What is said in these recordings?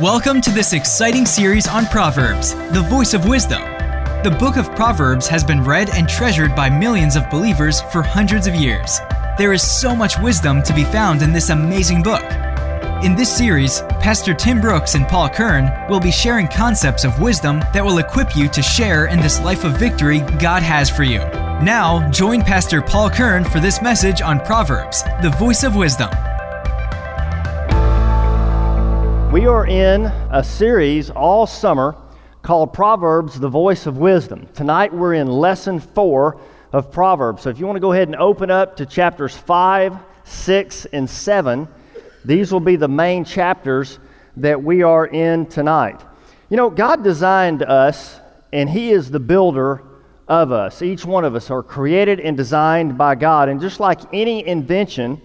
Welcome to this exciting series on Proverbs, the voice of wisdom. The book of Proverbs has been read and treasured by millions of believers for hundreds of years. There is so much wisdom to be found in this amazing book. In this series, Pastor Tim Brooks and Paul Kern will be sharing concepts of wisdom that will equip you to share in this life of victory God has for you. Now, join Pastor Paul Kern for this message on Proverbs, the voice of wisdom. We are in a series all summer called Proverbs, the Voice of Wisdom. Tonight we're in lesson four of Proverbs. So if you want to go ahead and open up to chapters five, six, and seven, these will be the main chapters that we are in tonight. You know, God designed us, and He is the builder of us. Each one of us are created and designed by God. And just like any invention,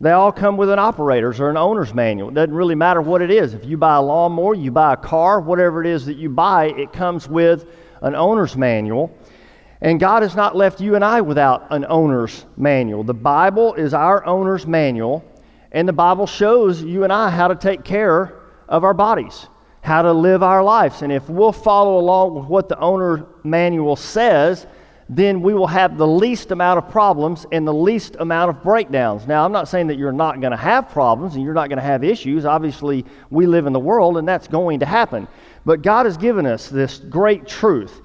they all come with an operator's or an owner's manual. It doesn't really matter what it is. If you buy a lawnmower, you buy a car, whatever it is that you buy, it comes with an owner's manual. And God has not left you and I without an owner's manual. The Bible is our owner's manual, and the Bible shows you and I how to take care of our bodies, how to live our lives. And if we'll follow along with what the owner manual says, then we will have the least amount of problems and the least amount of breakdowns. Now, I'm not saying that you're not going to have problems and you're not going to have issues. Obviously, we live in the world and that's going to happen. But God has given us this great truth.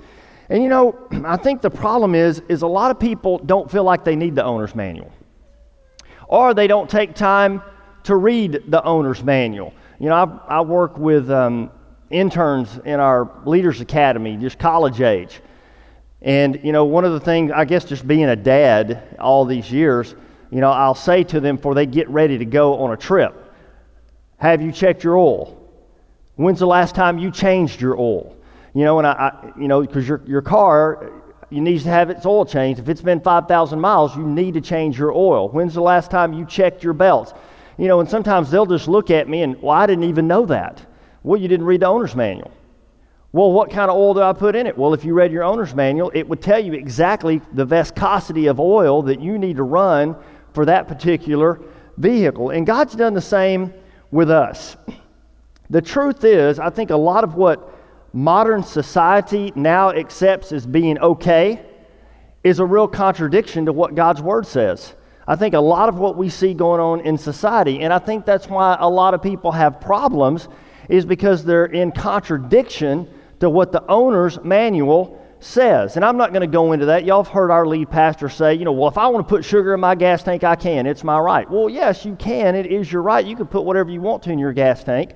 And you know, I think the problem is is a lot of people don't feel like they need the owner's manual. Or they don't take time to read the owner's manual. You know, I, I work with um, interns in our Leaders Academy, just college age. And, you know, one of the things, I guess, just being a dad all these years, you know, I'll say to them before they get ready to go on a trip, Have you checked your oil? When's the last time you changed your oil? You know, and I, I you know, because your, your car, you need to have its oil changed. If it's been 5,000 miles, you need to change your oil. When's the last time you checked your belts? You know, and sometimes they'll just look at me and, well, I didn't even know that. Well, you didn't read the owner's manual. Well, what kind of oil do I put in it? Well, if you read your owner's manual, it would tell you exactly the viscosity of oil that you need to run for that particular vehicle. And God's done the same with us. The truth is, I think a lot of what modern society now accepts as being okay is a real contradiction to what God's Word says. I think a lot of what we see going on in society, and I think that's why a lot of people have problems, is because they're in contradiction to what the owner's manual says. And I'm not going to go into that. Y'all have heard our lead pastor say, you know, well, if I want to put sugar in my gas tank, I can. It's my right. Well, yes, you can. It is your right. You can put whatever you want to in your gas tank.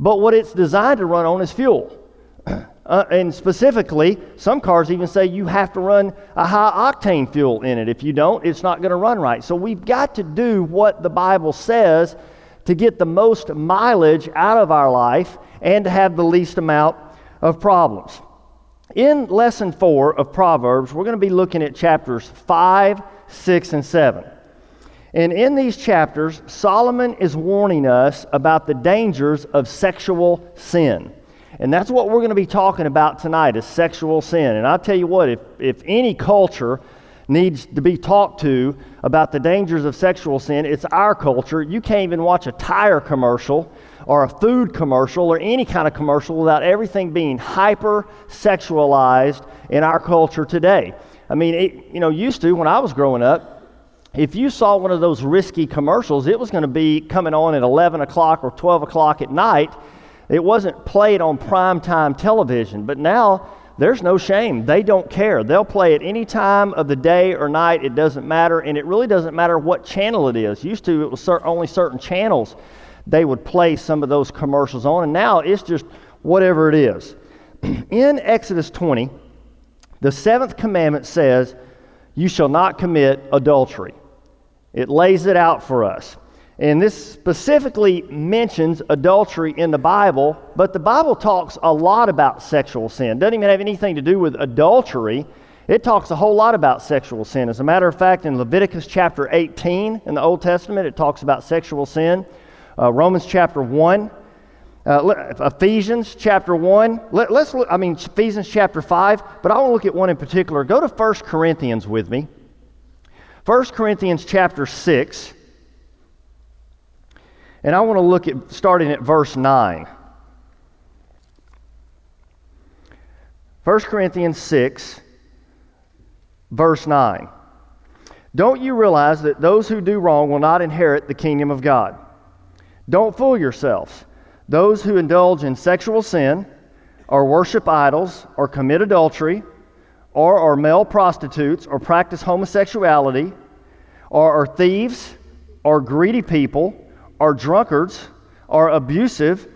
But what it's designed to run on is fuel. Uh, and specifically, some cars even say you have to run a high octane fuel in it. If you don't, it's not going to run right. So we've got to do what the Bible says to get the most mileage out of our life and to have the least amount of problems. In lesson four of Proverbs, we're going to be looking at chapters five, six, and seven. And in these chapters, Solomon is warning us about the dangers of sexual sin. And that's what we're going to be talking about tonight is sexual sin. And I'll tell you what, if, if any culture needs to be talked to about the dangers of sexual sin, it's our culture. You can't even watch a tire commercial or a food commercial or any kind of commercial without everything being hyper sexualized in our culture today. I mean, it, you know, used to when I was growing up, if you saw one of those risky commercials, it was going to be coming on at 11 o'clock or 12 o'clock at night. It wasn't played on primetime television. But now, there's no shame. They don't care. They'll play it any time of the day or night. It doesn't matter. And it really doesn't matter what channel it is. Used to, it was only certain channels they would play some of those commercials on. And now it's just whatever it is. In Exodus 20, the seventh commandment says, You shall not commit adultery. It lays it out for us. And this specifically mentions adultery in the Bible, but the Bible talks a lot about sexual sin. Doesn't even have anything to do with adultery. It talks a whole lot about sexual sin. As a matter of fact, in Leviticus chapter 18 in the Old Testament, it talks about sexual sin uh, Romans chapter 1. Uh, Ephesians chapter 1. Let, us look, I mean, Ephesians chapter 5, but I want to look at one in particular. Go to 1 Corinthians with me. 1 Corinthians chapter 6. And I want to look at starting at verse 9. 1 Corinthians 6, verse 9. Don't you realize that those who do wrong will not inherit the kingdom of God? Don't fool yourselves. Those who indulge in sexual sin, or worship idols, or commit adultery, or are male prostitutes, or practice homosexuality, or are thieves, or greedy people, or drunkards, or abusive,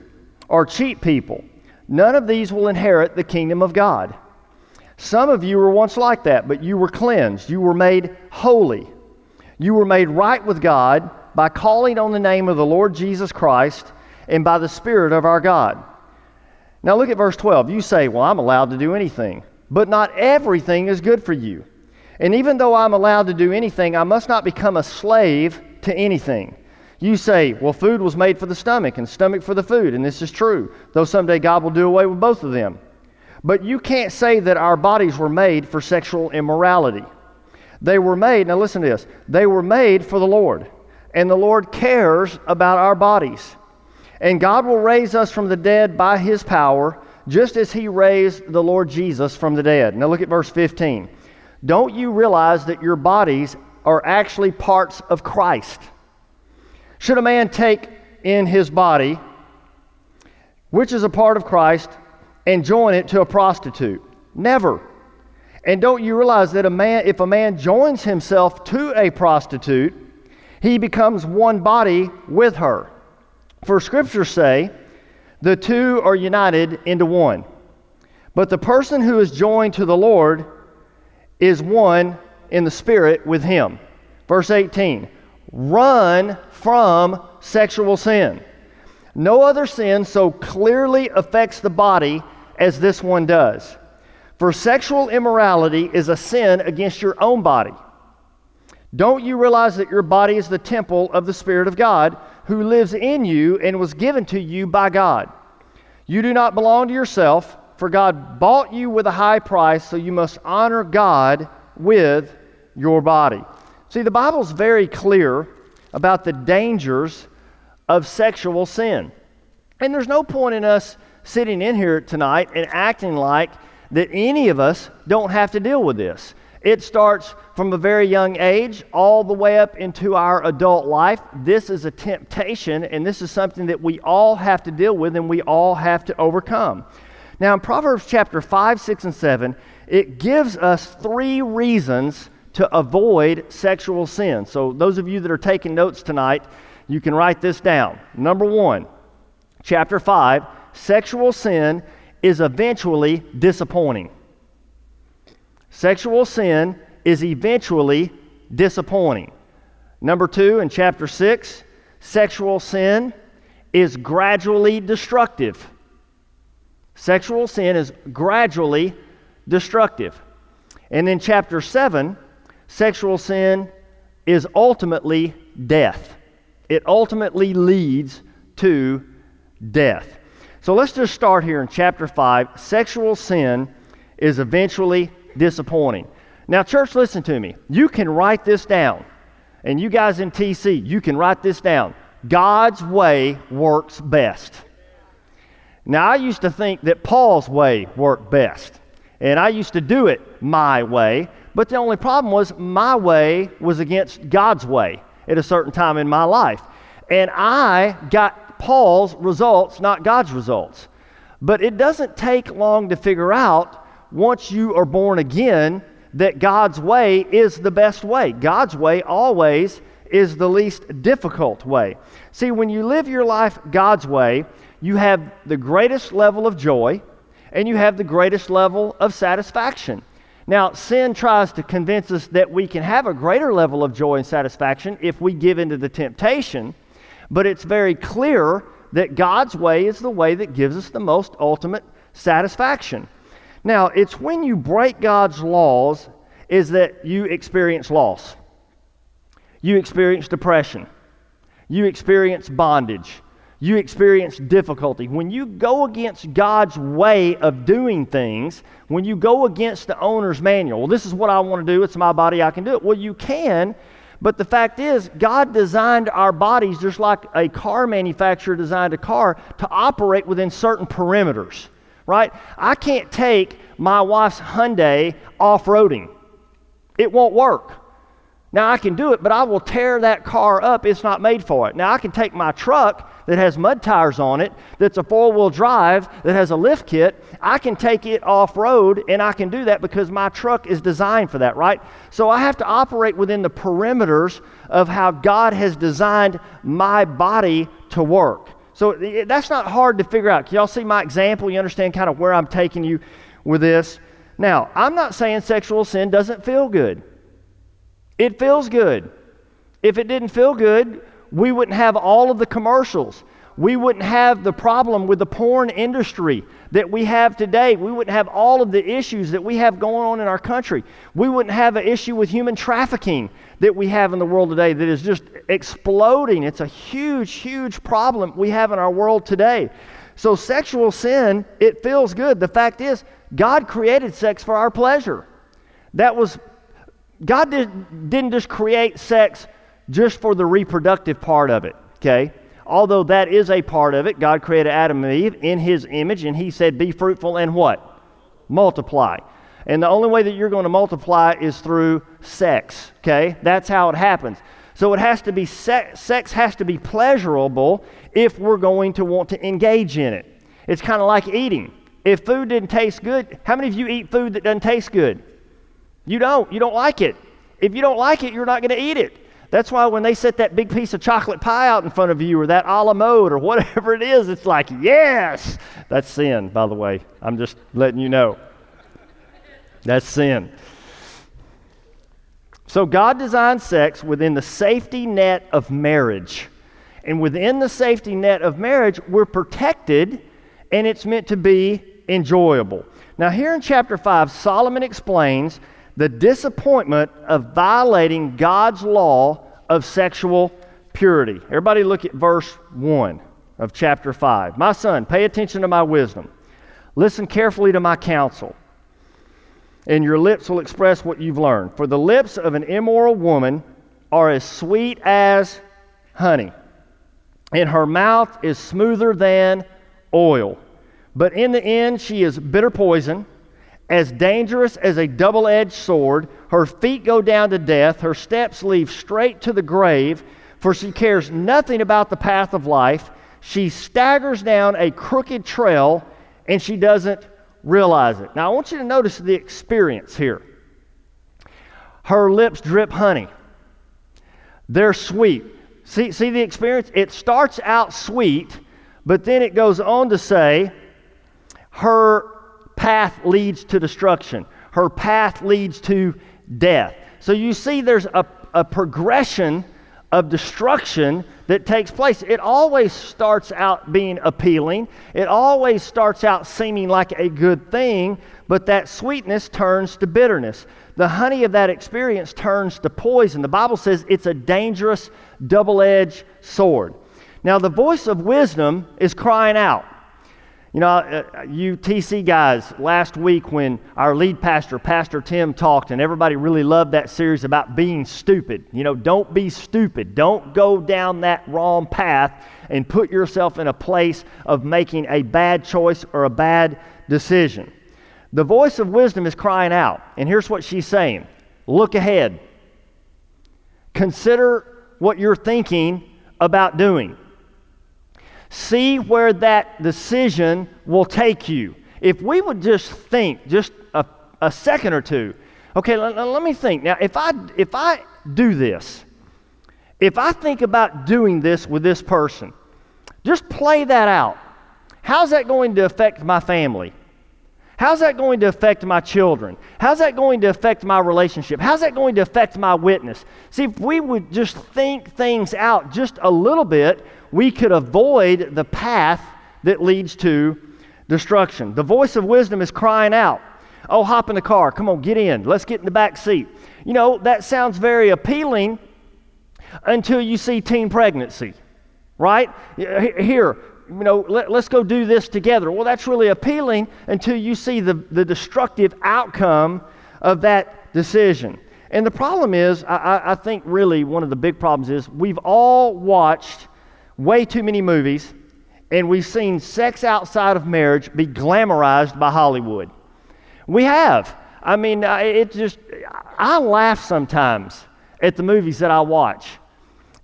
or cheat people. None of these will inherit the kingdom of God. Some of you were once like that, but you were cleansed. You were made holy. You were made right with God by calling on the name of the Lord Jesus Christ and by the Spirit of our God. Now look at verse 12. You say, Well, I'm allowed to do anything, but not everything is good for you. And even though I'm allowed to do anything, I must not become a slave to anything. You say, well, food was made for the stomach and stomach for the food, and this is true, though someday God will do away with both of them. But you can't say that our bodies were made for sexual immorality. They were made, now listen to this, they were made for the Lord, and the Lord cares about our bodies. And God will raise us from the dead by his power, just as he raised the Lord Jesus from the dead. Now look at verse 15. Don't you realize that your bodies are actually parts of Christ? Should a man take in his body, which is a part of Christ, and join it to a prostitute? Never. And don't you realize that a man, if a man joins himself to a prostitute, he becomes one body with her? For scriptures say, the two are united into one. But the person who is joined to the Lord is one in the Spirit with him. Verse 18 Run from sexual sin. No other sin so clearly affects the body as this one does. For sexual immorality is a sin against your own body. Don't you realize that your body is the temple of the Spirit of God who lives in you and was given to you by God? You do not belong to yourself, for God bought you with a high price, so you must honor God with your body. See, the Bible's very clear about the dangers of sexual sin. And there's no point in us sitting in here tonight and acting like that any of us don't have to deal with this. It starts from a very young age all the way up into our adult life. This is a temptation, and this is something that we all have to deal with and we all have to overcome. Now, in Proverbs chapter 5, 6, and 7, it gives us three reasons to avoid sexual sin. So, those of you that are taking notes tonight, you can write this down. Number one, chapter 5, sexual sin is eventually disappointing. Sexual sin is eventually disappointing. Number two, in chapter 6, sexual sin is gradually destructive. Sexual sin is gradually destructive. And in chapter 7, sexual sin is ultimately death. It ultimately leads to death. So let's just start here in chapter 5. Sexual sin is eventually disappointing. Now, church, listen to me. You can write this down. And you guys in TC, you can write this down. God's way works best. Now, I used to think that Paul's way worked best. And I used to do it my way. But the only problem was my way was against God's way at a certain time in my life. And I got Paul's results, not God's results. But it doesn't take long to figure out once you are born again that God's way is the best way. God's way always is the least difficult way. See, when you live your life God's way, you have the greatest level of joy and you have the greatest level of satisfaction. Now, sin tries to convince us that we can have a greater level of joy and satisfaction if we give into the temptation, but it's very clear that God's way is the way that gives us the most ultimate satisfaction. Now, it's when you break God's laws is that you experience loss. You experience depression. You experience bondage you experience difficulty. When you go against God's way of doing things, when you go against the owner's manual, well, this is what I want to do, it's my body, I can do it. Well, you can, but the fact is, God designed our bodies just like a car manufacturer designed a car to operate within certain perimeters. Right? I can't take my wife's Hyundai off roading, it won't work. Now, I can do it, but I will tear that car up. It's not made for it. Now, I can take my truck that has mud tires on it, that's a four wheel drive, that has a lift kit. I can take it off road, and I can do that because my truck is designed for that, right? So I have to operate within the perimeters of how God has designed my body to work. So that's not hard to figure out. Can y'all see my example? You understand kind of where I'm taking you with this? Now, I'm not saying sexual sin doesn't feel good. It feels good. If it didn't feel good, we wouldn't have all of the commercials. We wouldn't have the problem with the porn industry that we have today. We wouldn't have all of the issues that we have going on in our country. We wouldn't have an issue with human trafficking that we have in the world today that is just exploding. It's a huge, huge problem we have in our world today. So, sexual sin, it feels good. The fact is, God created sex for our pleasure. That was, God did, didn't just create sex just for the reproductive part of it, okay? Although that is a part of it, God created Adam and Eve in his image, and he said, Be fruitful and what? Multiply. And the only way that you're going to multiply is through sex, okay? That's how it happens. So it has to be sex, sex has to be pleasurable if we're going to want to engage in it. It's kind of like eating. If food didn't taste good, how many of you eat food that doesn't taste good? You don't. You don't like it. If you don't like it, you're not going to eat it. That's why when they set that big piece of chocolate pie out in front of you or that a la mode or whatever it is, it's like, yes! That's sin, by the way. I'm just letting you know. That's sin. So God designed sex within the safety net of marriage. And within the safety net of marriage, we're protected and it's meant to be enjoyable. Now, here in chapter 5, Solomon explains the disappointment of violating God's law of sexual purity. Everybody, look at verse 1 of chapter 5. My son, pay attention to my wisdom. Listen carefully to my counsel, and your lips will express what you've learned. For the lips of an immoral woman are as sweet as honey, and her mouth is smoother than oil. But in the end, she is bitter poison as dangerous as a double edged sword. Her feet go down to death, her steps lead straight to the grave, for she cares nothing about the path of life. She staggers down a crooked trail and she doesn't realize it. Now, I want you to notice the experience here. Her lips drip honey, they're sweet. See, see the experience? It starts out sweet, but then it goes on to say, her path leads to destruction. Her path leads to death. So you see, there's a, a progression of destruction that takes place. It always starts out being appealing, it always starts out seeming like a good thing, but that sweetness turns to bitterness. The honey of that experience turns to poison. The Bible says it's a dangerous double edged sword. Now, the voice of wisdom is crying out. You know, uh, you TC guys, last week when our lead pastor, Pastor Tim, talked, and everybody really loved that series about being stupid. You know, don't be stupid. Don't go down that wrong path and put yourself in a place of making a bad choice or a bad decision. The voice of wisdom is crying out, and here's what she's saying Look ahead. Consider what you're thinking about doing. See where that decision will take you. If we would just think just a, a second or two, okay, let, let me think. Now, if I, if I do this, if I think about doing this with this person, just play that out. How's that going to affect my family? How's that going to affect my children? How's that going to affect my relationship? How's that going to affect my witness? See, if we would just think things out just a little bit, we could avoid the path that leads to destruction. The voice of wisdom is crying out, Oh, hop in the car. Come on, get in. Let's get in the back seat. You know, that sounds very appealing until you see teen pregnancy, right? Here, you know, let, us go do this together. Well, that's really appealing until you see the, the destructive outcome of that decision. And the problem is, I, I think really one of the big problems is we've all watched way too many movies and we've seen sex outside of marriage be glamorized by Hollywood. We have. I mean, it just, I laugh sometimes at the movies that I watch.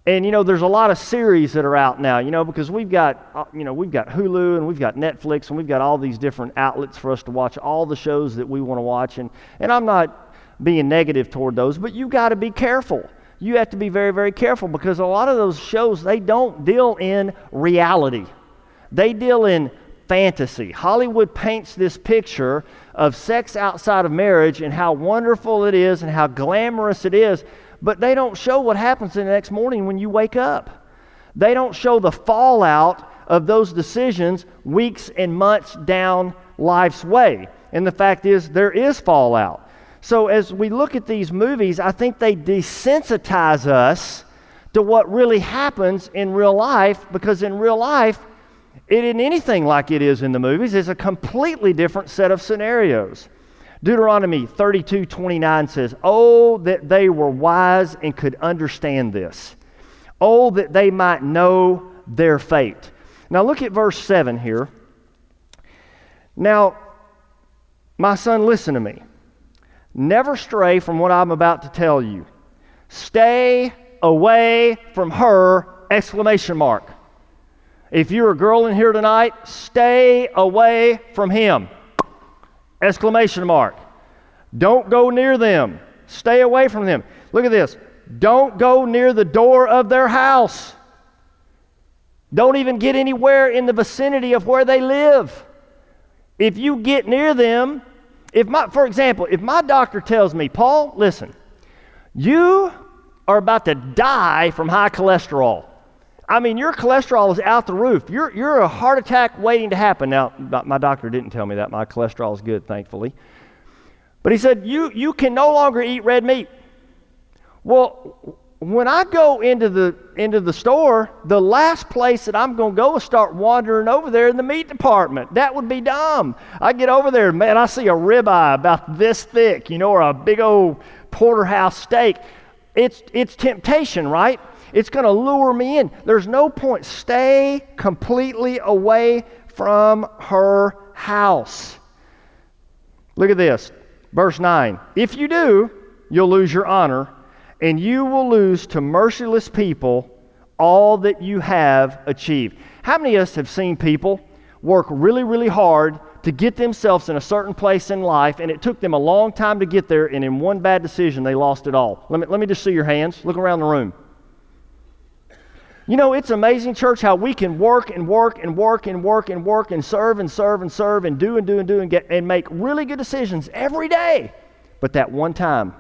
And you know, there's a lot of series that are out now, you know, because we've got, uh, you know, we've got Hulu and we've got Netflix and we've got all these different outlets for us to watch all the shows that we want to watch. And, and I'm not being negative toward those, but you got to be careful. You have to be very, very careful because a lot of those shows, they don't deal in reality. They deal in fantasy. Hollywood paints this picture of sex outside of marriage and how wonderful it is and how glamorous it is but they don't show what happens the next morning when you wake up. They don't show the fallout of those decisions weeks and months down life's way. And the fact is, there is fallout. So as we look at these movies, I think they desensitize us to what really happens in real life because in real life, it isn't anything like it is in the movies. It's a completely different set of scenarios. Deuteronomy 32 29 says, Oh, that they were wise and could understand this. Oh, that they might know their fate. Now look at verse 7 here. Now, my son, listen to me. Never stray from what I'm about to tell you. Stay away from her! Exclamation mark. If you're a girl in here tonight, stay away from him. Exclamation mark. Don't go near them. Stay away from them. Look at this. Don't go near the door of their house. Don't even get anywhere in the vicinity of where they live. If you get near them, if my, for example, if my doctor tells me, Paul, listen, you are about to die from high cholesterol. I mean, your cholesterol is out the roof. You're, you're a heart attack waiting to happen. Now, my doctor didn't tell me that. My cholesterol is good, thankfully. But he said, you, you can no longer eat red meat. Well, when I go into the, into the store, the last place that I'm going to go is start wandering over there in the meat department. That would be dumb. I get over there, man, I see a ribeye about this thick, you know, or a big old porterhouse steak. It's, it's temptation, right? It's going to lure me in. There's no point. Stay completely away from her house. Look at this. Verse 9. If you do, you'll lose your honor, and you will lose to merciless people all that you have achieved. How many of us have seen people work really, really hard to get themselves in a certain place in life, and it took them a long time to get there, and in one bad decision, they lost it all? Let me, let me just see your hands. Look around the room. You know, it's amazing, church, how we can work and work and work and work and work and serve and serve and serve and do and do and do and get and make really good decisions every day. But that one time,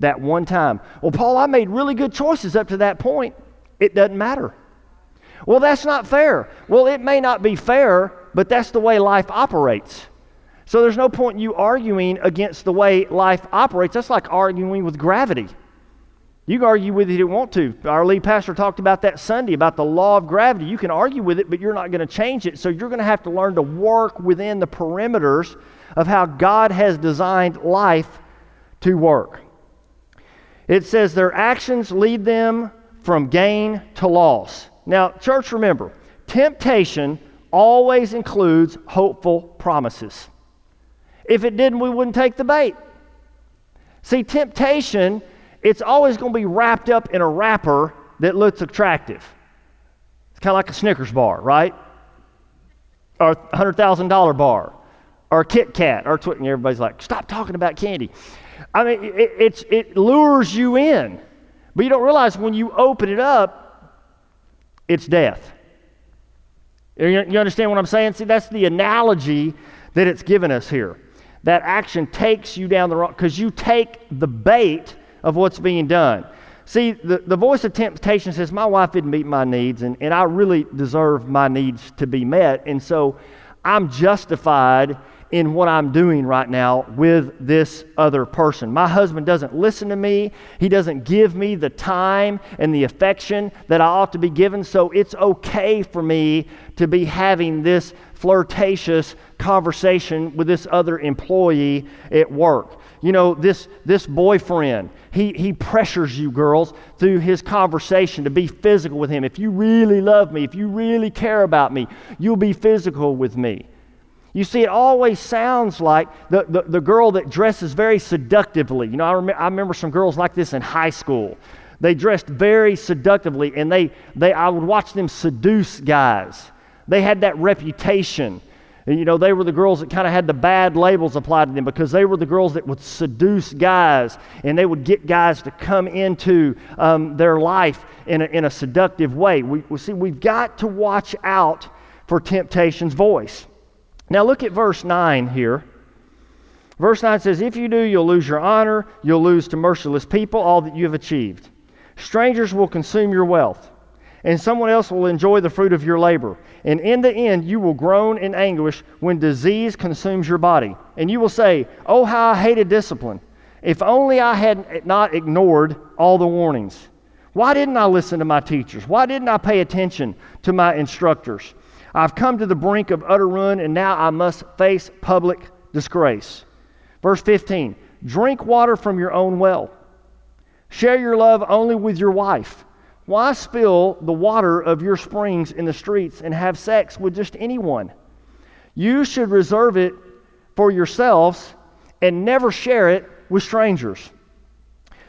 that one time, well, Paul, I made really good choices up to that point. It doesn't matter. Well, that's not fair. Well, it may not be fair, but that's the way life operates. So there's no point in you arguing against the way life operates. That's like arguing with gravity. You can argue with it if you want to. Our lead pastor talked about that Sunday about the law of gravity. You can argue with it, but you're not going to change it. So you're going to have to learn to work within the perimeters of how God has designed life to work. It says their actions lead them from gain to loss. Now, church, remember, temptation always includes hopeful promises. If it didn't, we wouldn't take the bait. See, temptation it's always going to be wrapped up in a wrapper that looks attractive. It's kind of like a Snickers bar, right? Or a $100,000 bar, or a Kit Kat, or tw- everybody's like, stop talking about candy. I mean, it, it's, it lures you in, but you don't realize when you open it up, it's death. You, you understand what I'm saying? See, that's the analogy that it's given us here. That action takes you down the wrong, because you take the bait of what's being done. See, the, the voice of temptation says, My wife didn't meet my needs, and, and I really deserve my needs to be met. And so I'm justified in what I'm doing right now with this other person. My husband doesn't listen to me. He doesn't give me the time and the affection that I ought to be given. So it's okay for me to be having this flirtatious conversation with this other employee at work. You know, this, this boyfriend, he, he pressures you, girls, through his conversation to be physical with him. If you really love me, if you really care about me, you'll be physical with me. You see, it always sounds like the, the, the girl that dresses very seductively. You know, I, rem- I remember some girls like this in high school. They dressed very seductively, and they, they, I would watch them seduce guys. They had that reputation. You know, they were the girls that kind of had the bad labels applied to them because they were the girls that would seduce guys and they would get guys to come into um, their life in a, in a seductive way. We, we see, we've got to watch out for temptation's voice. Now, look at verse 9 here. Verse 9 says, If you do, you'll lose your honor, you'll lose to merciless people all that you have achieved. Strangers will consume your wealth and someone else will enjoy the fruit of your labor. And in the end, you will groan in anguish when disease consumes your body. And you will say, Oh, how I hated discipline. If only I had not ignored all the warnings. Why didn't I listen to my teachers? Why didn't I pay attention to my instructors? I've come to the brink of utter ruin, and now I must face public disgrace. Verse 15 Drink water from your own well. Share your love only with your wife why spill the water of your springs in the streets and have sex with just anyone? You should reserve it for yourselves and never share it with strangers.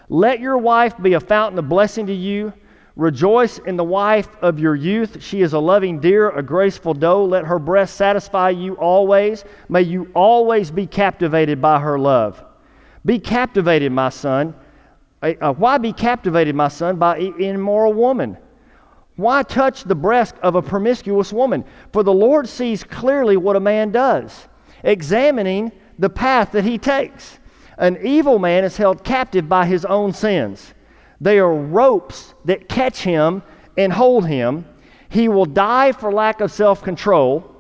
Let your wife be a fountain of blessing to you. Rejoice in the wife of your youth. She is a loving deer, a graceful doe. Let her breast satisfy you always. May you always be captivated by her love. Be captivated, my son uh, why be captivated, my son, by an immoral woman? Why touch the breast of a promiscuous woman? For the Lord sees clearly what a man does, examining the path that he takes. An evil man is held captive by his own sins. They are ropes that catch him and hold him. He will die for lack of self control.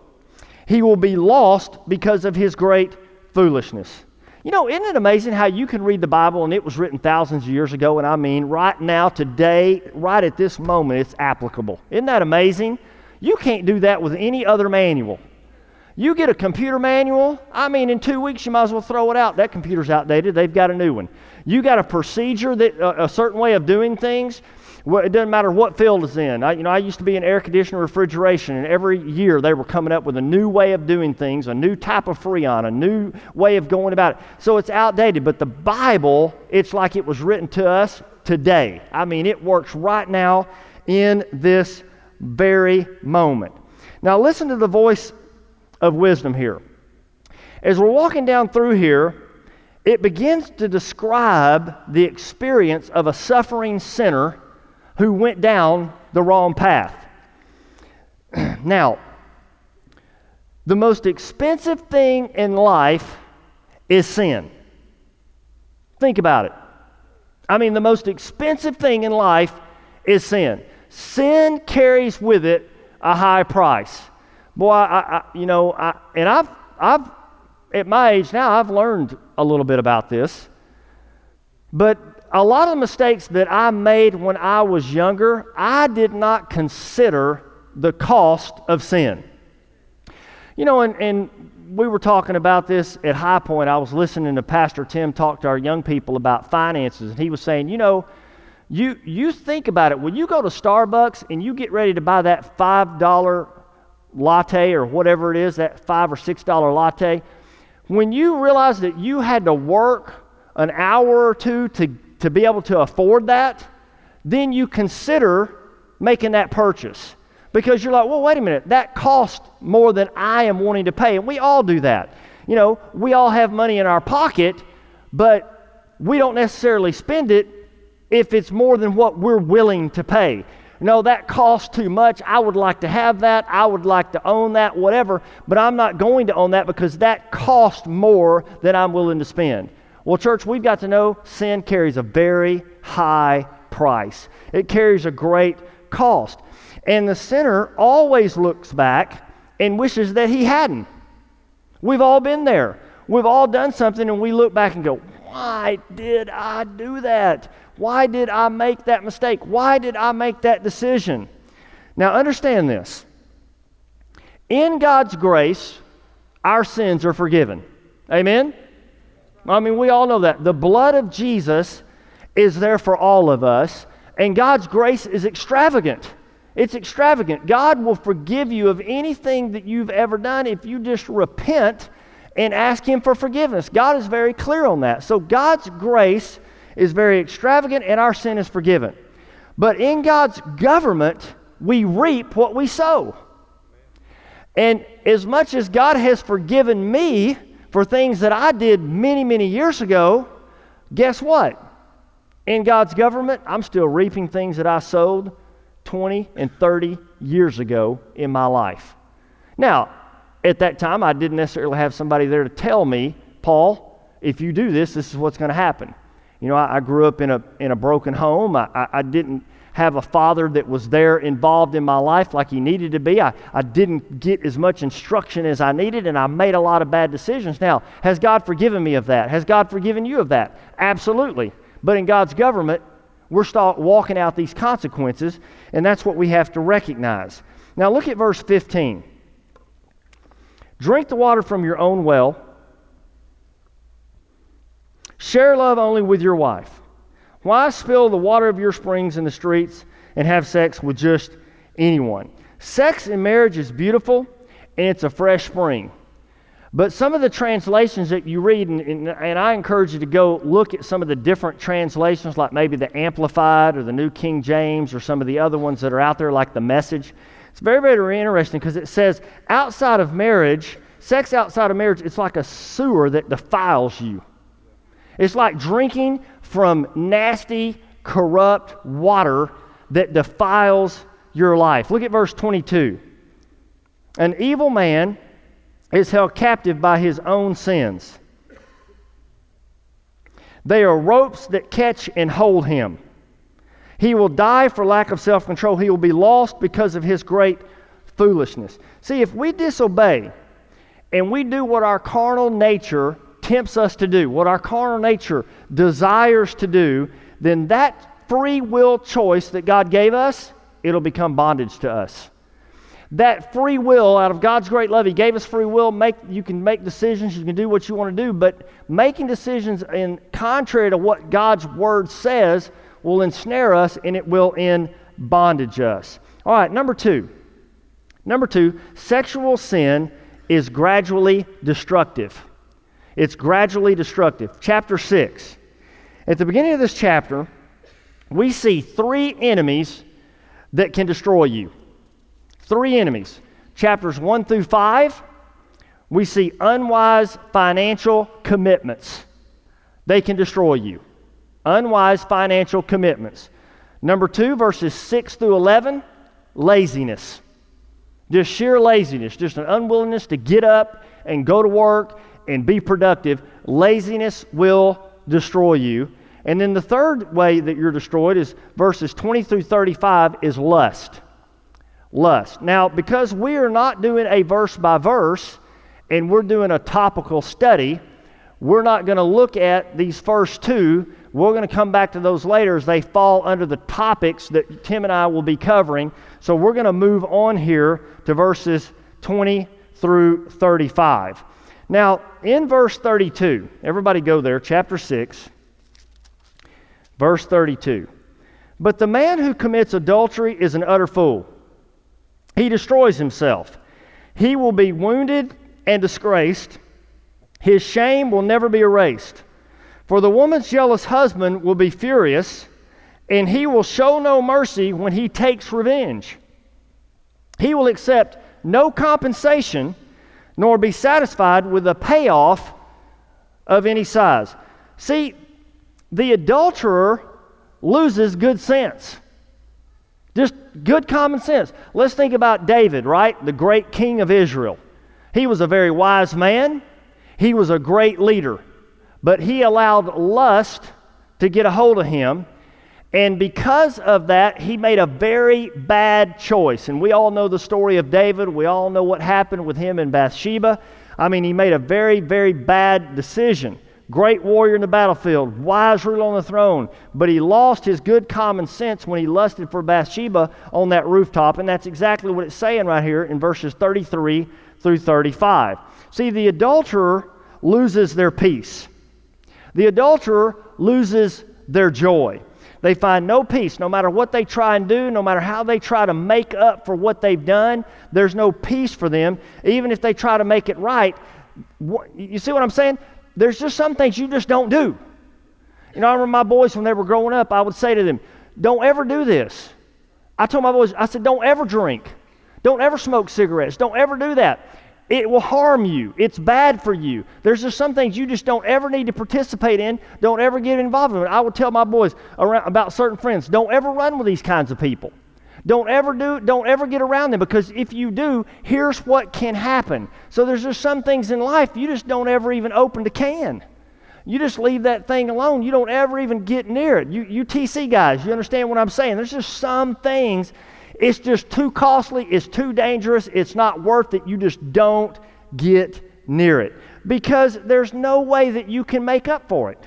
He will be lost because of his great foolishness. You know, isn't it amazing how you can read the Bible and it was written thousands of years ago, and I mean right now, today, right at this moment, it's applicable. Isn't that amazing? You can't do that with any other manual. You get a computer manual, I mean, in two weeks you might as well throw it out. That computer's outdated, they've got a new one. You got a procedure that uh, a certain way of doing things. It doesn't matter what field it's in. I, you know, I used to be in air conditioning refrigeration, and every year they were coming up with a new way of doing things, a new type of freon, a new way of going about it. So it's outdated. But the Bible, it's like it was written to us today. I mean, it works right now in this very moment. Now, listen to the voice of wisdom here. As we're walking down through here, it begins to describe the experience of a suffering sinner who went down the wrong path. now, the most expensive thing in life is sin. Think about it. I mean, the most expensive thing in life is sin. Sin carries with it a high price. Boy, I, I you know, I, and I've, I've, at my age now, I've learned a little bit about this. But a lot of the mistakes that I made when I was younger, I did not consider the cost of sin. You know, and, and we were talking about this at High Point. I was listening to Pastor Tim talk to our young people about finances, and he was saying, you know, you, you think about it. When you go to Starbucks and you get ready to buy that $5 latte or whatever it is, that 5 or $6 latte, when you realize that you had to work an hour or two to to be able to afford that, then you consider making that purchase. Because you're like, well, wait a minute, that cost more than I am wanting to pay. And we all do that. You know, we all have money in our pocket, but we don't necessarily spend it if it's more than what we're willing to pay. No, that costs too much. I would like to have that. I would like to own that, whatever, but I'm not going to own that because that costs more than I'm willing to spend. Well, church, we've got to know sin carries a very high price, it carries a great cost. And the sinner always looks back and wishes that he hadn't. We've all been there. We've all done something and we look back and go, Why did I do that? Why did I make that mistake? Why did I make that decision? Now, understand this. In God's grace, our sins are forgiven. Amen? I mean, we all know that. The blood of Jesus is there for all of us, and God's grace is extravagant. It's extravagant. God will forgive you of anything that you've ever done if you just repent and ask Him for forgiveness. God is very clear on that. So God's grace is very extravagant and our sin is forgiven. But in God's government, we reap what we sow. And as much as God has forgiven me for things that I did many, many years ago, guess what? In God's government, I'm still reaping things that I sowed 20 and 30 years ago in my life. Now, at that time, I didn't necessarily have somebody there to tell me, Paul, if you do this, this is what's going to happen. You know, I, I, grew up in a, in a broken home. I, I, I didn't have a father that was there involved in my life like he needed to be. I, I didn't get as much instruction as I needed, and I made a lot of bad decisions. Now, has God forgiven me of that? Has God forgiven you of that? Absolutely. But in God's government, we're start walking out these consequences, and that's what we have to recognize. Now, look at verse 15. Drink the water from your own well. Share love only with your wife. Why spill the water of your springs in the streets and have sex with just anyone? Sex in marriage is beautiful and it's a fresh spring. But some of the translations that you read, and, and, and, I encourage you to go look at some of the different translations, like maybe the Amplified or the New King James or some of the other ones that are out there, like the Message. It's very, very interesting because it says outside of marriage, sex outside of marriage, it's like a sewer that defiles you. It's like drinking from nasty, corrupt water that defiles your life. Look at verse 22. An evil man is held captive by his own sins. They are ropes that catch and hold him. He will die for lack of self control. He will be lost because of his great foolishness. See, if we disobey and we do what our carnal nature tempts us to do, what our carnal nature desires to do, then that free will choice that God gave us, it'll become bondage to us. That free will, out of God's great love, He gave us free will. Make, you can make decisions, you can do what you want to do, but making decisions in contrary to what God's word says will ensnare us and it will in bondage us. All right, number two. Number two, sexual sin is gradually destructive. It's gradually destructive. Chapter 6. At the beginning of this chapter, we see three enemies that can destroy you. Three enemies. Chapters 1 through 5, we see unwise financial commitments. They can destroy you. Unwise financial commitments. Number 2, verses 6 through 11, laziness. Just sheer laziness, just an unwillingness to get up and go to work and be productive, laziness will destroy you. And then the third way that you're destroyed is verses 20 through 35 is lust. Lust. Now, because we are not doing a verse by verse and we're doing a topical study, we're not going to look at these first two. We're going to come back to those later as they fall under the topics that Tim and I will be covering. So we're going to move on here to verses 20 through 35. Now, in verse 32, everybody go there, chapter 6, verse 32. But the man who commits adultery is an utter fool. He destroys himself. He will be wounded and disgraced. His shame will never be erased. For the woman's jealous husband will be furious, and he will show no mercy when he takes revenge. He will accept no compensation nor be satisfied with a payoff of any size. See, the adulterer loses good sense. Just good common sense. Let's think about David, right? The great king of Israel. He was a very wise man, he was a great leader, but he allowed lust to get a hold of him and because of that, he made a very bad choice. And we all know the story of David. We all know what happened with him and Bathsheba. I mean, he made a very, very bad decision. Great warrior in the battlefield, wise ruler on the throne, but he lost his good common sense when he lusted for Bathsheba on that rooftop. And that's exactly what it's saying right here in verses 33 through 35. See, the adulterer loses their peace. The adulterer loses their joy. They find no peace no matter what they try and do, no matter how they try to make up for what they've done. There's no peace for them. Even if they try to make it right, you see what I'm saying? There's just some things you just don't do. You know, I remember my boys when they were growing up, I would say to them, Don't ever do this. I told my boys, I said, Don't ever drink. Don't ever smoke cigarettes. Don't ever do that. It will harm you. It's bad for you. There's just some things you just don't ever need to participate in. Don't ever get involved in. I would tell my boys around, about certain friends, don't ever run with these kinds of people. Don't ever do don't ever get around them because if you do, here's what can happen. So there's just some things in life you just don't ever even open the can. You just leave that thing alone. You don't ever even get near it. You, you TC guys, you understand what I'm saying? There's just some things, it's just too costly, it's too dangerous, it's not worth it. You just don't get near it because there's no way that you can make up for it.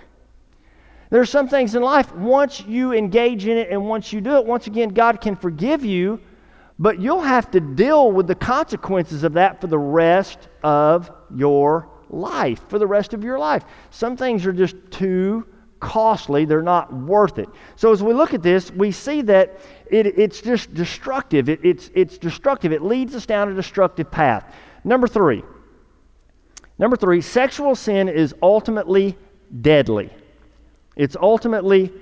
There's some things in life, once you engage in it and once you do it, once again, God can forgive you, but you'll have to deal with the consequences of that for the rest of your life, for the rest of your life. Some things are just too costly, they're not worth it. So as we look at this, we see that it, it's just destructive. It, it's, it's destructive. It leads us down a destructive path. Number three. Number three, sexual sin is ultimately deadly. It's ultimately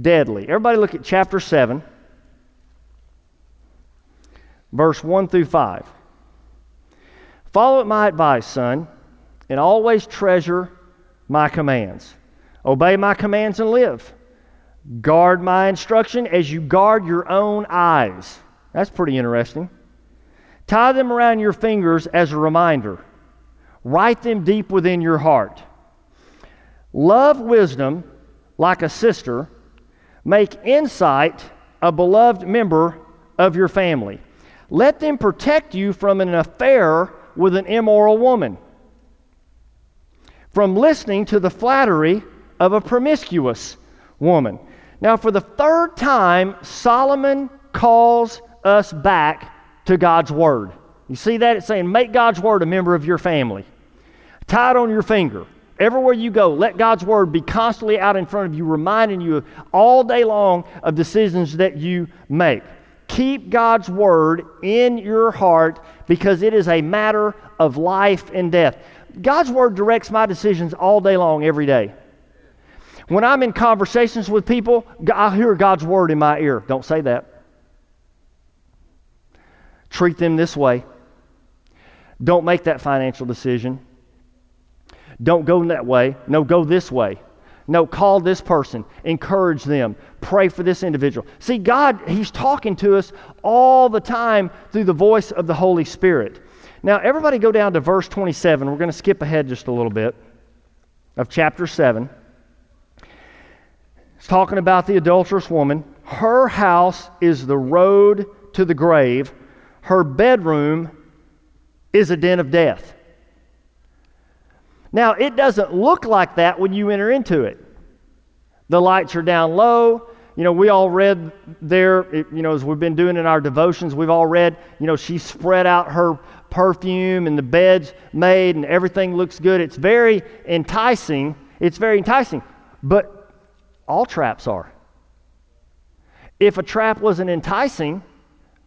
deadly. Everybody look at chapter 7, verse 1 through 5. Follow my advice, son, and always treasure my commands. Obey my commands and live. Guard my instruction as you guard your own eyes. That's pretty interesting. Tie them around your fingers as a reminder. Write them deep within your heart. Love wisdom like a sister, make insight a beloved member of your family. Let them protect you from an affair with an immoral woman, from listening to the flattery of a promiscuous woman. Now, for the third time, Solomon calls us back to God's Word. You see that? It's saying, make God's Word a member of your family. Tie it on your finger. Everywhere you go, let God's word be constantly out in front of you, reminding you all day long of decisions that you make. Keep God's word in your heart because it is a matter of life and death. God's word directs my decisions all day long, every day. When I'm in conversations with people, I hear God's word in my ear. Don't say that. Treat them this way. Don't make that financial decision. Don't go that way. No, go this way. No, call this person, encourage them, pray for this individual. See, God, He's talking to us all the time through the voice of the Holy Spirit. Now, everybody go down to verse 27. We're going to skip ahead just a little bit of chapter 7. Talking about the adulterous woman. Her house is the road to the grave, her bedroom is a den of death. Now, it doesn't look like that when you enter into it. The lights are down low. You know, we all read there, you know, as we've been doing in our devotions, we've all read, you know, she spread out her perfume and the bed's made and everything looks good. It's very enticing. It's very enticing. But all traps are. If a trap wasn't enticing,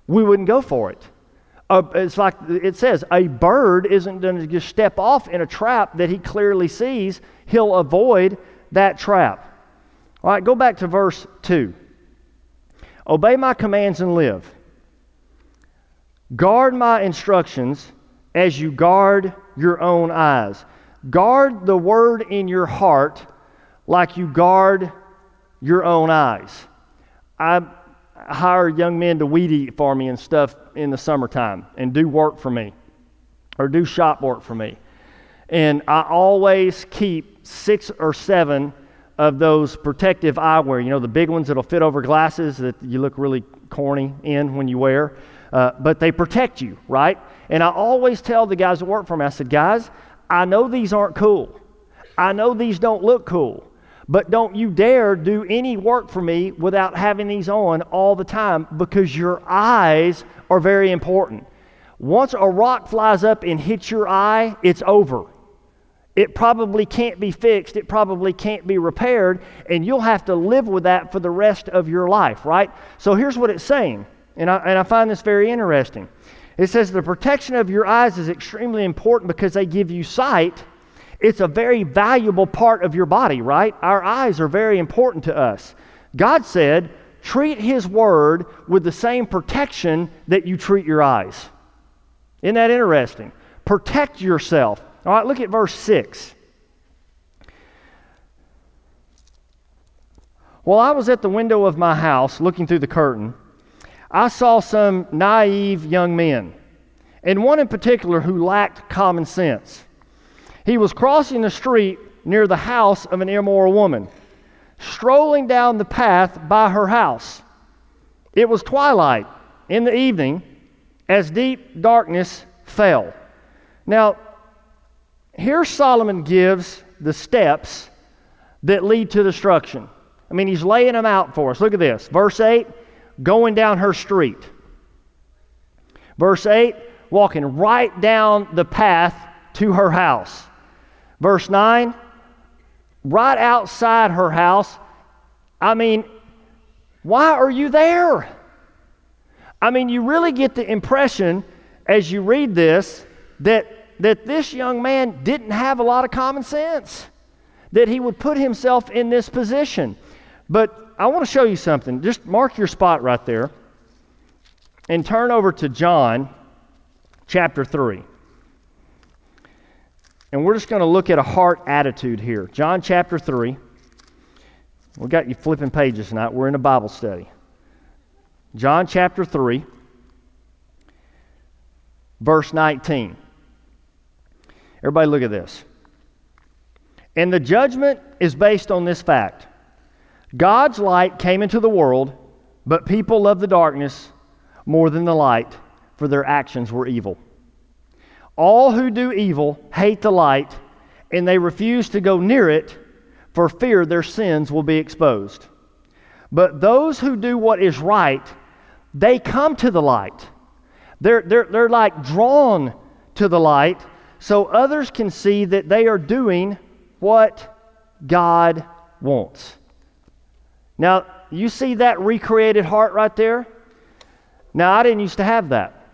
we wouldn't go for it it's like it says, a bird isn't going to just step off in a trap that he clearly sees. He'll avoid that trap. All right, go back to verse 2. Obey my commands and live. Guard my instructions as you guard your own eyes. Guard the word in your heart like you guard your own eyes. I hire young men to weed eat for me and stuff in the summertime and do work for me or do shop work for me. And I always keep six or seven of those protective eyewear, you know, the big ones that'll fit over glasses that you look really corny in when you wear. Uh, but they protect you, right? And I always tell the guys that work for me, I said, guys, I know these aren't cool. I know these don't look cool. But don't you dare do any work for me without having these on all the time because your eyes are very important. Once a rock flies up and hits your eye, it's over. it probably can't be fixed, it probably can't be repaired, and you'll have to live with that for the rest of your life, right? So here's what it's saying, and I, and I find this very interesting. It says the protection of your eyes is extremely important because they give you sight. It's a very valuable part of your body, right? Our eyes are very important to us. God said, treat His word with the same protection that you treat your eyes. Isn't that interesting? Protect yourself. All right, look at verse 6. While I was at the window of my house looking through the curtain, I saw some naive young men, and one in particular who lacked common sense. He was crossing the street near the house of an immoral woman, strolling down the path by her house. It was twilight in the evening as deep darkness fell. Now, here Solomon gives the steps that lead to destruction. I mean, he's laying them out for us. Look at this. Verse 8, going down her street. Verse 8, walking right down the path to her house. Verse 9, right outside her house. I mean, why are you there? I mean, you really get the impression as you read this that that this young man didn't have a lot of common sense, that he would put himself in this position. But I want to show you something. Just mark your spot right there and turn over to John chapter 3. And we're just going to look at a heart attitude here. John chapter 3. We got you flipping pages tonight. We're in a Bible study. John chapter 3, verse 19. Everybody, look at this. And the judgment is based on this fact God's light came into the world, but people loved the darkness more than the light, for their actions were evil. All who do evil hate the light, and they refuse to go near it for fear their sins will be exposed. But those who do what is right, they come to the light. They're, they're, they're like drawn to the light so others can see that they are doing what God wants. Now, you see that recreated heart right there? Now, I didn't used to have that.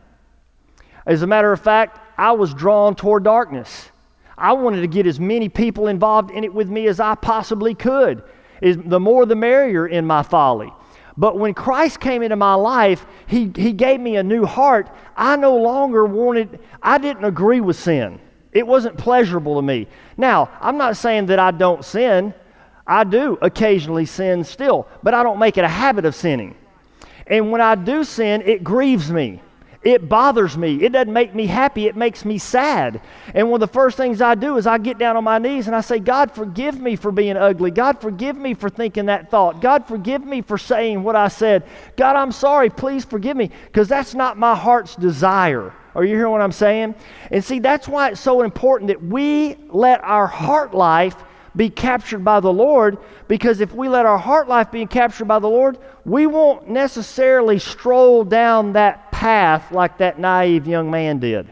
As a matter of fact, I was drawn toward darkness. I wanted to get as many people involved in it with me as I possibly could. The more the merrier in my folly. But when Christ came into my life, he, he gave me a new heart. I no longer wanted, I didn't agree with sin. It wasn't pleasurable to me. Now, I'm not saying that I don't sin. I do occasionally sin still, but I don't make it a habit of sinning. And when I do sin, it grieves me. It bothers me. It doesn't make me happy. It makes me sad. And one of the first things I do is I get down on my knees and I say, God, forgive me for being ugly. God, forgive me for thinking that thought. God, forgive me for saying what I said. God, I'm sorry. Please forgive me because that's not my heart's desire. Are you hearing what I'm saying? And see, that's why it's so important that we let our heart life be captured by the Lord because if we let our heart life be captured by the Lord, we won't necessarily stroll down that path like that naive young man did.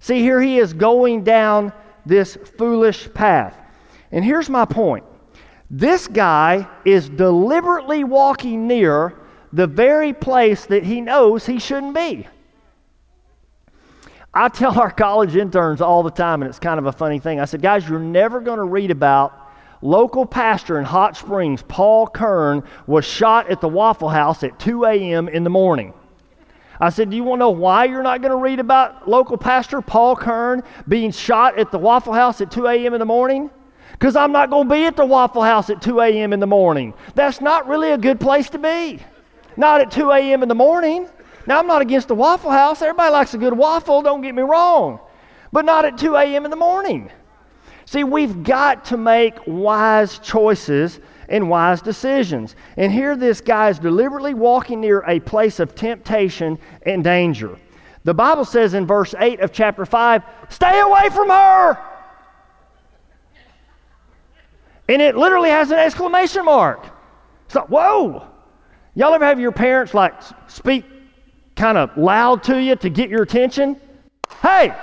See, here he is going down this foolish path. And here's my point this guy is deliberately walking near the very place that he knows he shouldn't be. I tell our college interns all the time, and it's kind of a funny thing. I said, guys, you're never going to read about local pastor in Hot Springs, Paul Kern, was shot at the Waffle House at 2 a.m. in the morning. I said, Do you want to know why you're not going to read about local pastor Paul Kern being shot at the Waffle House at 2 a.m. in the morning? Because I'm not going to be at the Waffle House at 2 a.m. in the morning. That's not really a good place to be. Not at 2 a.m. in the morning. Now, I'm not against the Waffle House. Everybody likes a good waffle, don't get me wrong. But not at 2 a.m. in the morning. See, we've got to make wise choices and wise decisions. And here, this guy is deliberately walking near a place of temptation and danger. The Bible says in verse 8 of chapter 5 stay away from her. And it literally has an exclamation mark. So, whoa! Y'all ever have your parents like speak kind of loud to you to get your attention. Hey,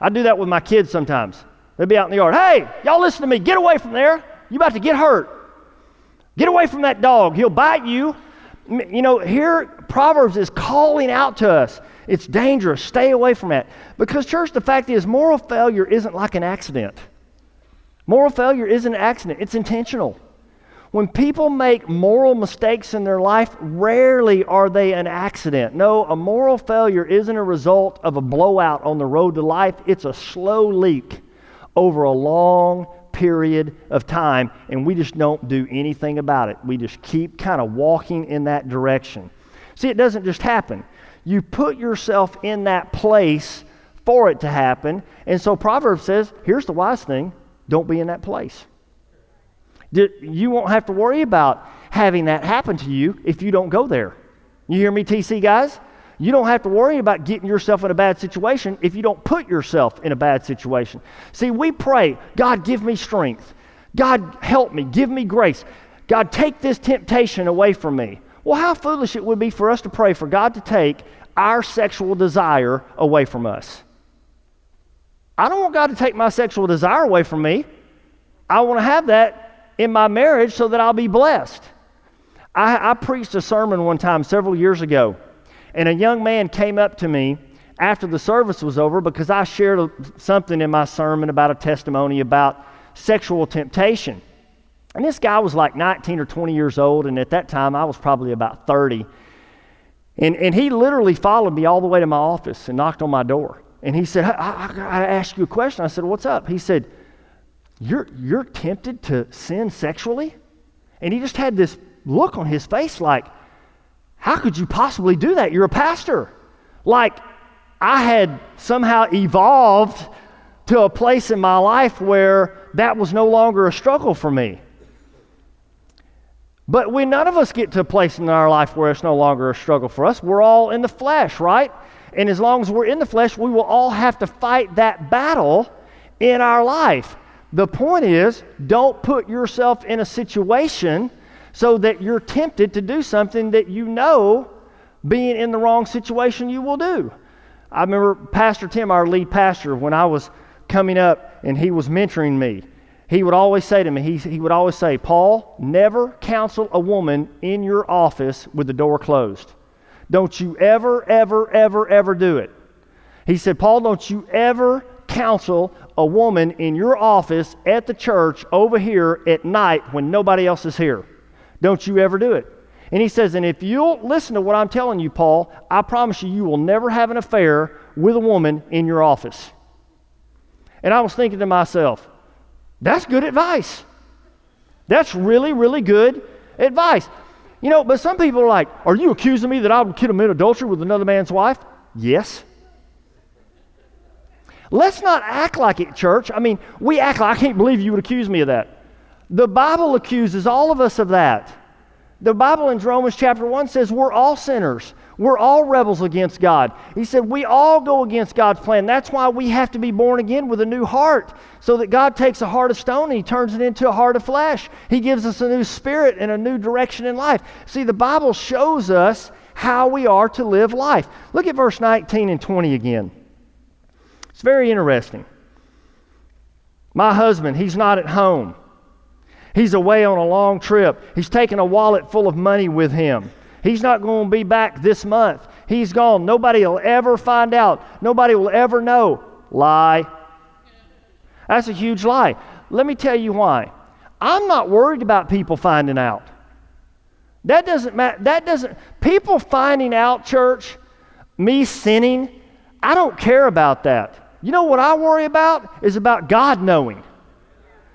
I do that with my kids sometimes. They'd be out in the yard. Hey, y'all listen to me. Get away from there. You about to get hurt. Get away from that dog. He'll bite you. You know, here Proverbs is calling out to us. It's dangerous. Stay away from that. Because, church, the fact is, moral failure isn't like an accident. Moral failure isn't an accident, it's intentional. When people make moral mistakes in their life, rarely are they an accident. No, a moral failure isn't a result of a blowout on the road to life, it's a slow leak over a long period of time, and we just don't do anything about it. We just keep kind of walking in that direction. See, it doesn't just happen. You put yourself in that place for it to happen. And so Proverbs says here's the wise thing don't be in that place. You won't have to worry about having that happen to you if you don't go there. You hear me, TC guys? You don't have to worry about getting yourself in a bad situation if you don't put yourself in a bad situation. See, we pray, God, give me strength. God, help me. Give me grace. God, take this temptation away from me. Well, how foolish it would be for us to pray for God to take our sexual desire away from us. I don't want God to take my sexual desire away from me. I want to have that in my marriage so that I'll be blessed. I, I preached a sermon one time several years ago and a young man came up to me after the service was over because I shared something in my sermon about a testimony about sexual temptation. And this guy was like 19 or 20 years old, and at that time I was probably about 30. And, and he literally followed me all the way to my office and knocked on my door. And he said, I, I, I asked you a question. I said, What's up? He said, you're, you're tempted to sin sexually? And he just had this look on his face like, how could you possibly do that? You're a pastor. Like, I had somehow evolved to a place in my life where that was no longer a struggle for me. But we none of us get to a place in our life where it's no longer a struggle for us. We're all in the flesh, right? And as long as we're in the flesh, we will all have to fight that battle in our life. The point is, don't put yourself in a situation so that you're tempted to do something that you know being in the wrong situation you will do. I remember Pastor Tim, our lead pastor, when I was coming up and he was mentoring me, he would always say to me, he, he would always say, Paul, never counsel a woman in your office with the door closed. Don't you ever, ever, ever, ever do it. He said, Paul, don't you ever counsel a woman in your office at the church over here at night when nobody else is here. Don't you ever do it. And he says, And if you'll listen to what I'm telling you, Paul, I promise you, you will never have an affair with a woman in your office. And I was thinking to myself, that's good advice. That's really, really good advice. You know, but some people are like, Are you accusing me that I would commit adultery with another man's wife? Yes. Let's not act like it, church. I mean, we act like I can't believe you would accuse me of that. The Bible accuses all of us of that. The Bible in Romans chapter 1 says we're all sinners. We're all rebels against God. He said we all go against God's plan. That's why we have to be born again with a new heart, so that God takes a heart of stone and He turns it into a heart of flesh. He gives us a new spirit and a new direction in life. See, the Bible shows us how we are to live life. Look at verse 19 and 20 again. It's very interesting. My husband, he's not at home. He's away on a long trip. He's taking a wallet full of money with him. He's not going to be back this month. He's gone. Nobody will ever find out. Nobody will ever know. Lie. That's a huge lie. Let me tell you why. I'm not worried about people finding out. That doesn't matter. That doesn't, people finding out, church, me sinning, I don't care about that. You know what I worry about? Is about God knowing.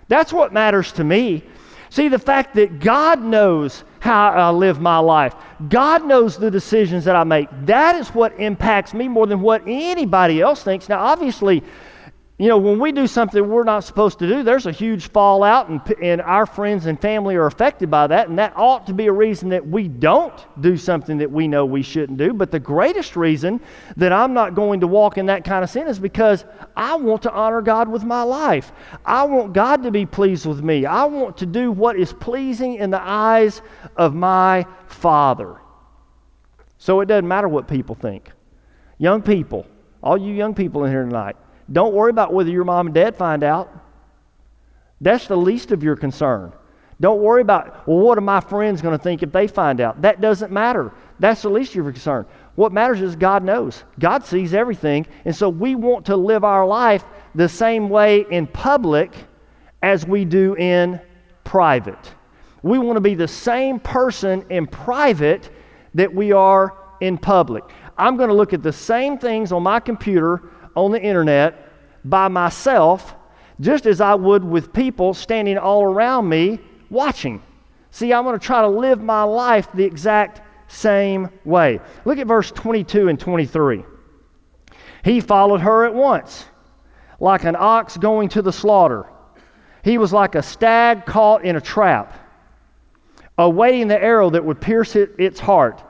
That's what matters to me. See, the fact that God knows how I live my life, God knows the decisions that I make, that is what impacts me more than what anybody else thinks. Now, obviously, you know, when we do something we're not supposed to do, there's a huge fallout, and, and our friends and family are affected by that, and that ought to be a reason that we don't do something that we know we shouldn't do. But the greatest reason that I'm not going to walk in that kind of sin is because I want to honor God with my life. I want God to be pleased with me. I want to do what is pleasing in the eyes of my Father. So it doesn't matter what people think. Young people, all you young people in here tonight, Don't worry about whether your mom and dad find out. That's the least of your concern. Don't worry about, well, what are my friends going to think if they find out? That doesn't matter. That's the least of your concern. What matters is God knows. God sees everything. And so we want to live our life the same way in public as we do in private. We want to be the same person in private that we are in public. I'm going to look at the same things on my computer, on the internet, by myself, just as I would with people standing all around me watching. See, I'm going to try to live my life the exact same way. Look at verse 22 and 23. He followed her at once, like an ox going to the slaughter. He was like a stag caught in a trap, awaiting the arrow that would pierce it, its heart.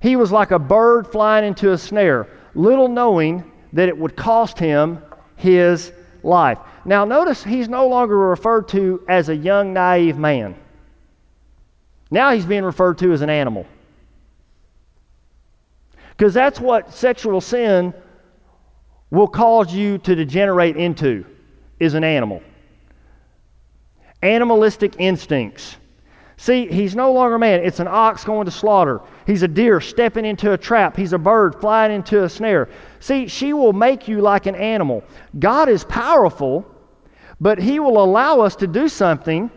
He was like a bird flying into a snare, little knowing that it would cost him his life. Now, notice he's no longer referred to as a young, naive man. Now he's being referred to as an animal. Because that's what sexual sin will cause you to degenerate into is an animal. Animalistic instincts. See, he's no longer man. It's an ox going to slaughter. He's a deer stepping into a trap. He's a bird flying into a snare. See, she will make you like an animal. God is powerful, but he will allow us to do something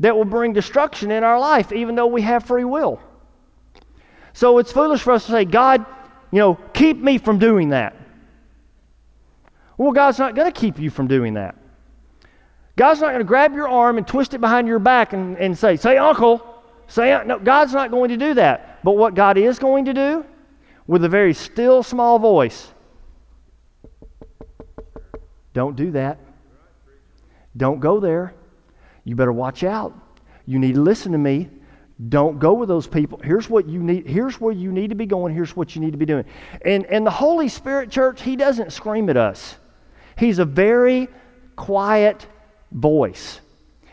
that will bring destruction in our life, even though we have free will. So it's foolish for us to say, God, you know, keep me from doing that. Well, God's not going to keep you from doing that. God's not going to grab your arm and twist it behind your back and, and say, say, uncle. Say, no, God's not going to do that. But what God is going to do, with a very still, small voice, don't do that. Don't go there. You better watch out. You need to listen to me. Don't go with those people. Here's what you need. Here's where you need to be going. Here's what you need to be doing. And and the Holy Spirit church, he doesn't scream at us. He's a very quiet voice.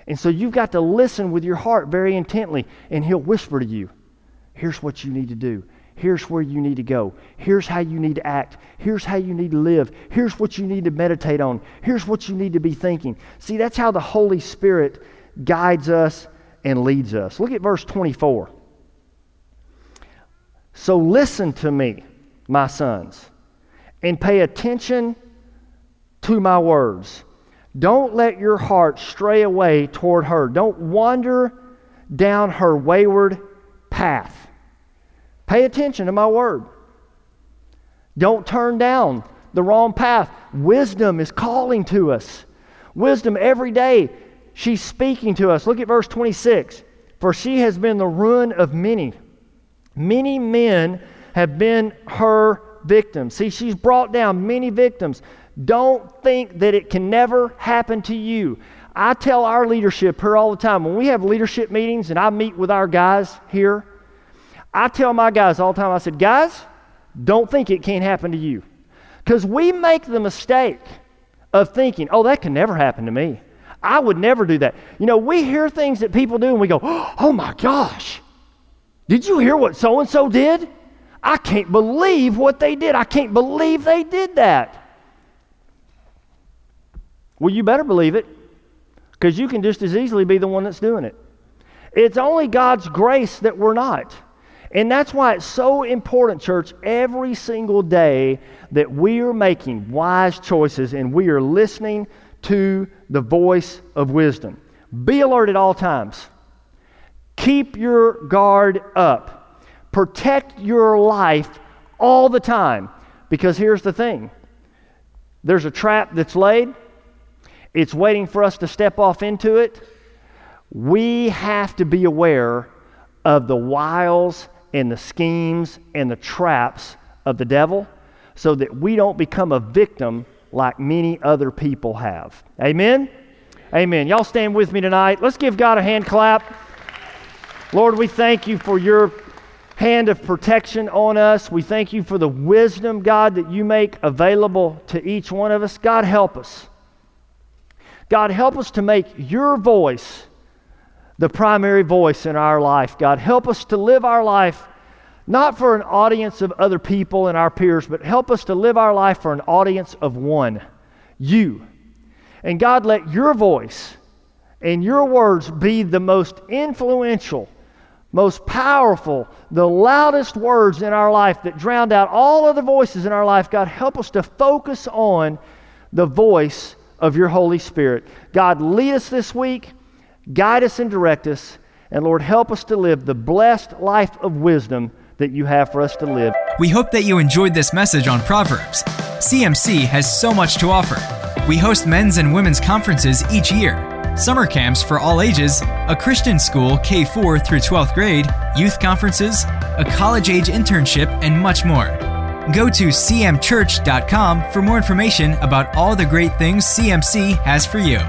And so you've got to listen with your heart very intently, and He'll whisper to you, Here's what you need to do. Here's where you need to go. Here's how you need to act. Here's how you need to live. Here's what you need to meditate on. Here's what you need to be thinking. See, that's how the Holy Spirit guides us and leads us. Look at verse 24. So listen to me, my sons, and pay attention to my words. Don't let your heart stray away toward her. Don't wander down her wayward path. Pay attention to my word. Don't turn down the wrong path. Wisdom is calling to us. Wisdom every day, she's speaking to us. Look at verse 26. For she has been the ruin of many. Many men have been her victims. See, she's brought down many victims. Don't think that it can never happen to you. I tell our leadership here all the time when we have leadership meetings and I meet with our guys here, I tell my guys all the time, I said, guys, don't think it can't happen to you. Because we make the mistake of thinking, oh, that can never happen to me. I would never do that. You know, we hear things that people do and we go, oh my gosh, did you hear what so and so did? I can't believe what they did. I can't believe they did that. Well, you better believe it because you can just as easily be the one that's doing it. It's only God's grace that we're not. And that's why it's so important, church, every single day that we are making wise choices and we are listening to the voice of wisdom. Be alert at all times. Keep your guard up. Protect your life all the time. Because here's the thing there's a trap that's laid, it's waiting for us to step off into it. We have to be aware of the wiles and the schemes and the traps of the devil so that we don't become a victim like many other people have. Amen? Amen. Y'all stand with me tonight. Let's give God a hand clap. Lord, we thank you for your hand of protection on us. We thank you for the wisdom, God, that you make available to each one of us. God, help us. God, help us to make your voice the primary voice in our life. God, help us to live our life not for an audience of other people and our peers, but help us to live our life for an audience of one you. And God, let your voice and your words be the most influential, most powerful, the loudest words in our life that drowned out all other voices in our life. God, help us to focus on the voice of your Holy Spirit. God, lead us this week, guide us and direct us, and Lord, help us to live the blessed life of wisdom that you have for us to live. We hope that you enjoyed this message on Proverbs. CMC has so much to offer. We host men's and women's conferences each year, summer camps for all ages, a Christian school K 4 through 12th grade, youth conferences, a college age internship, and much more. Go to cmchurch.com for more information about all the great things CMC has for you.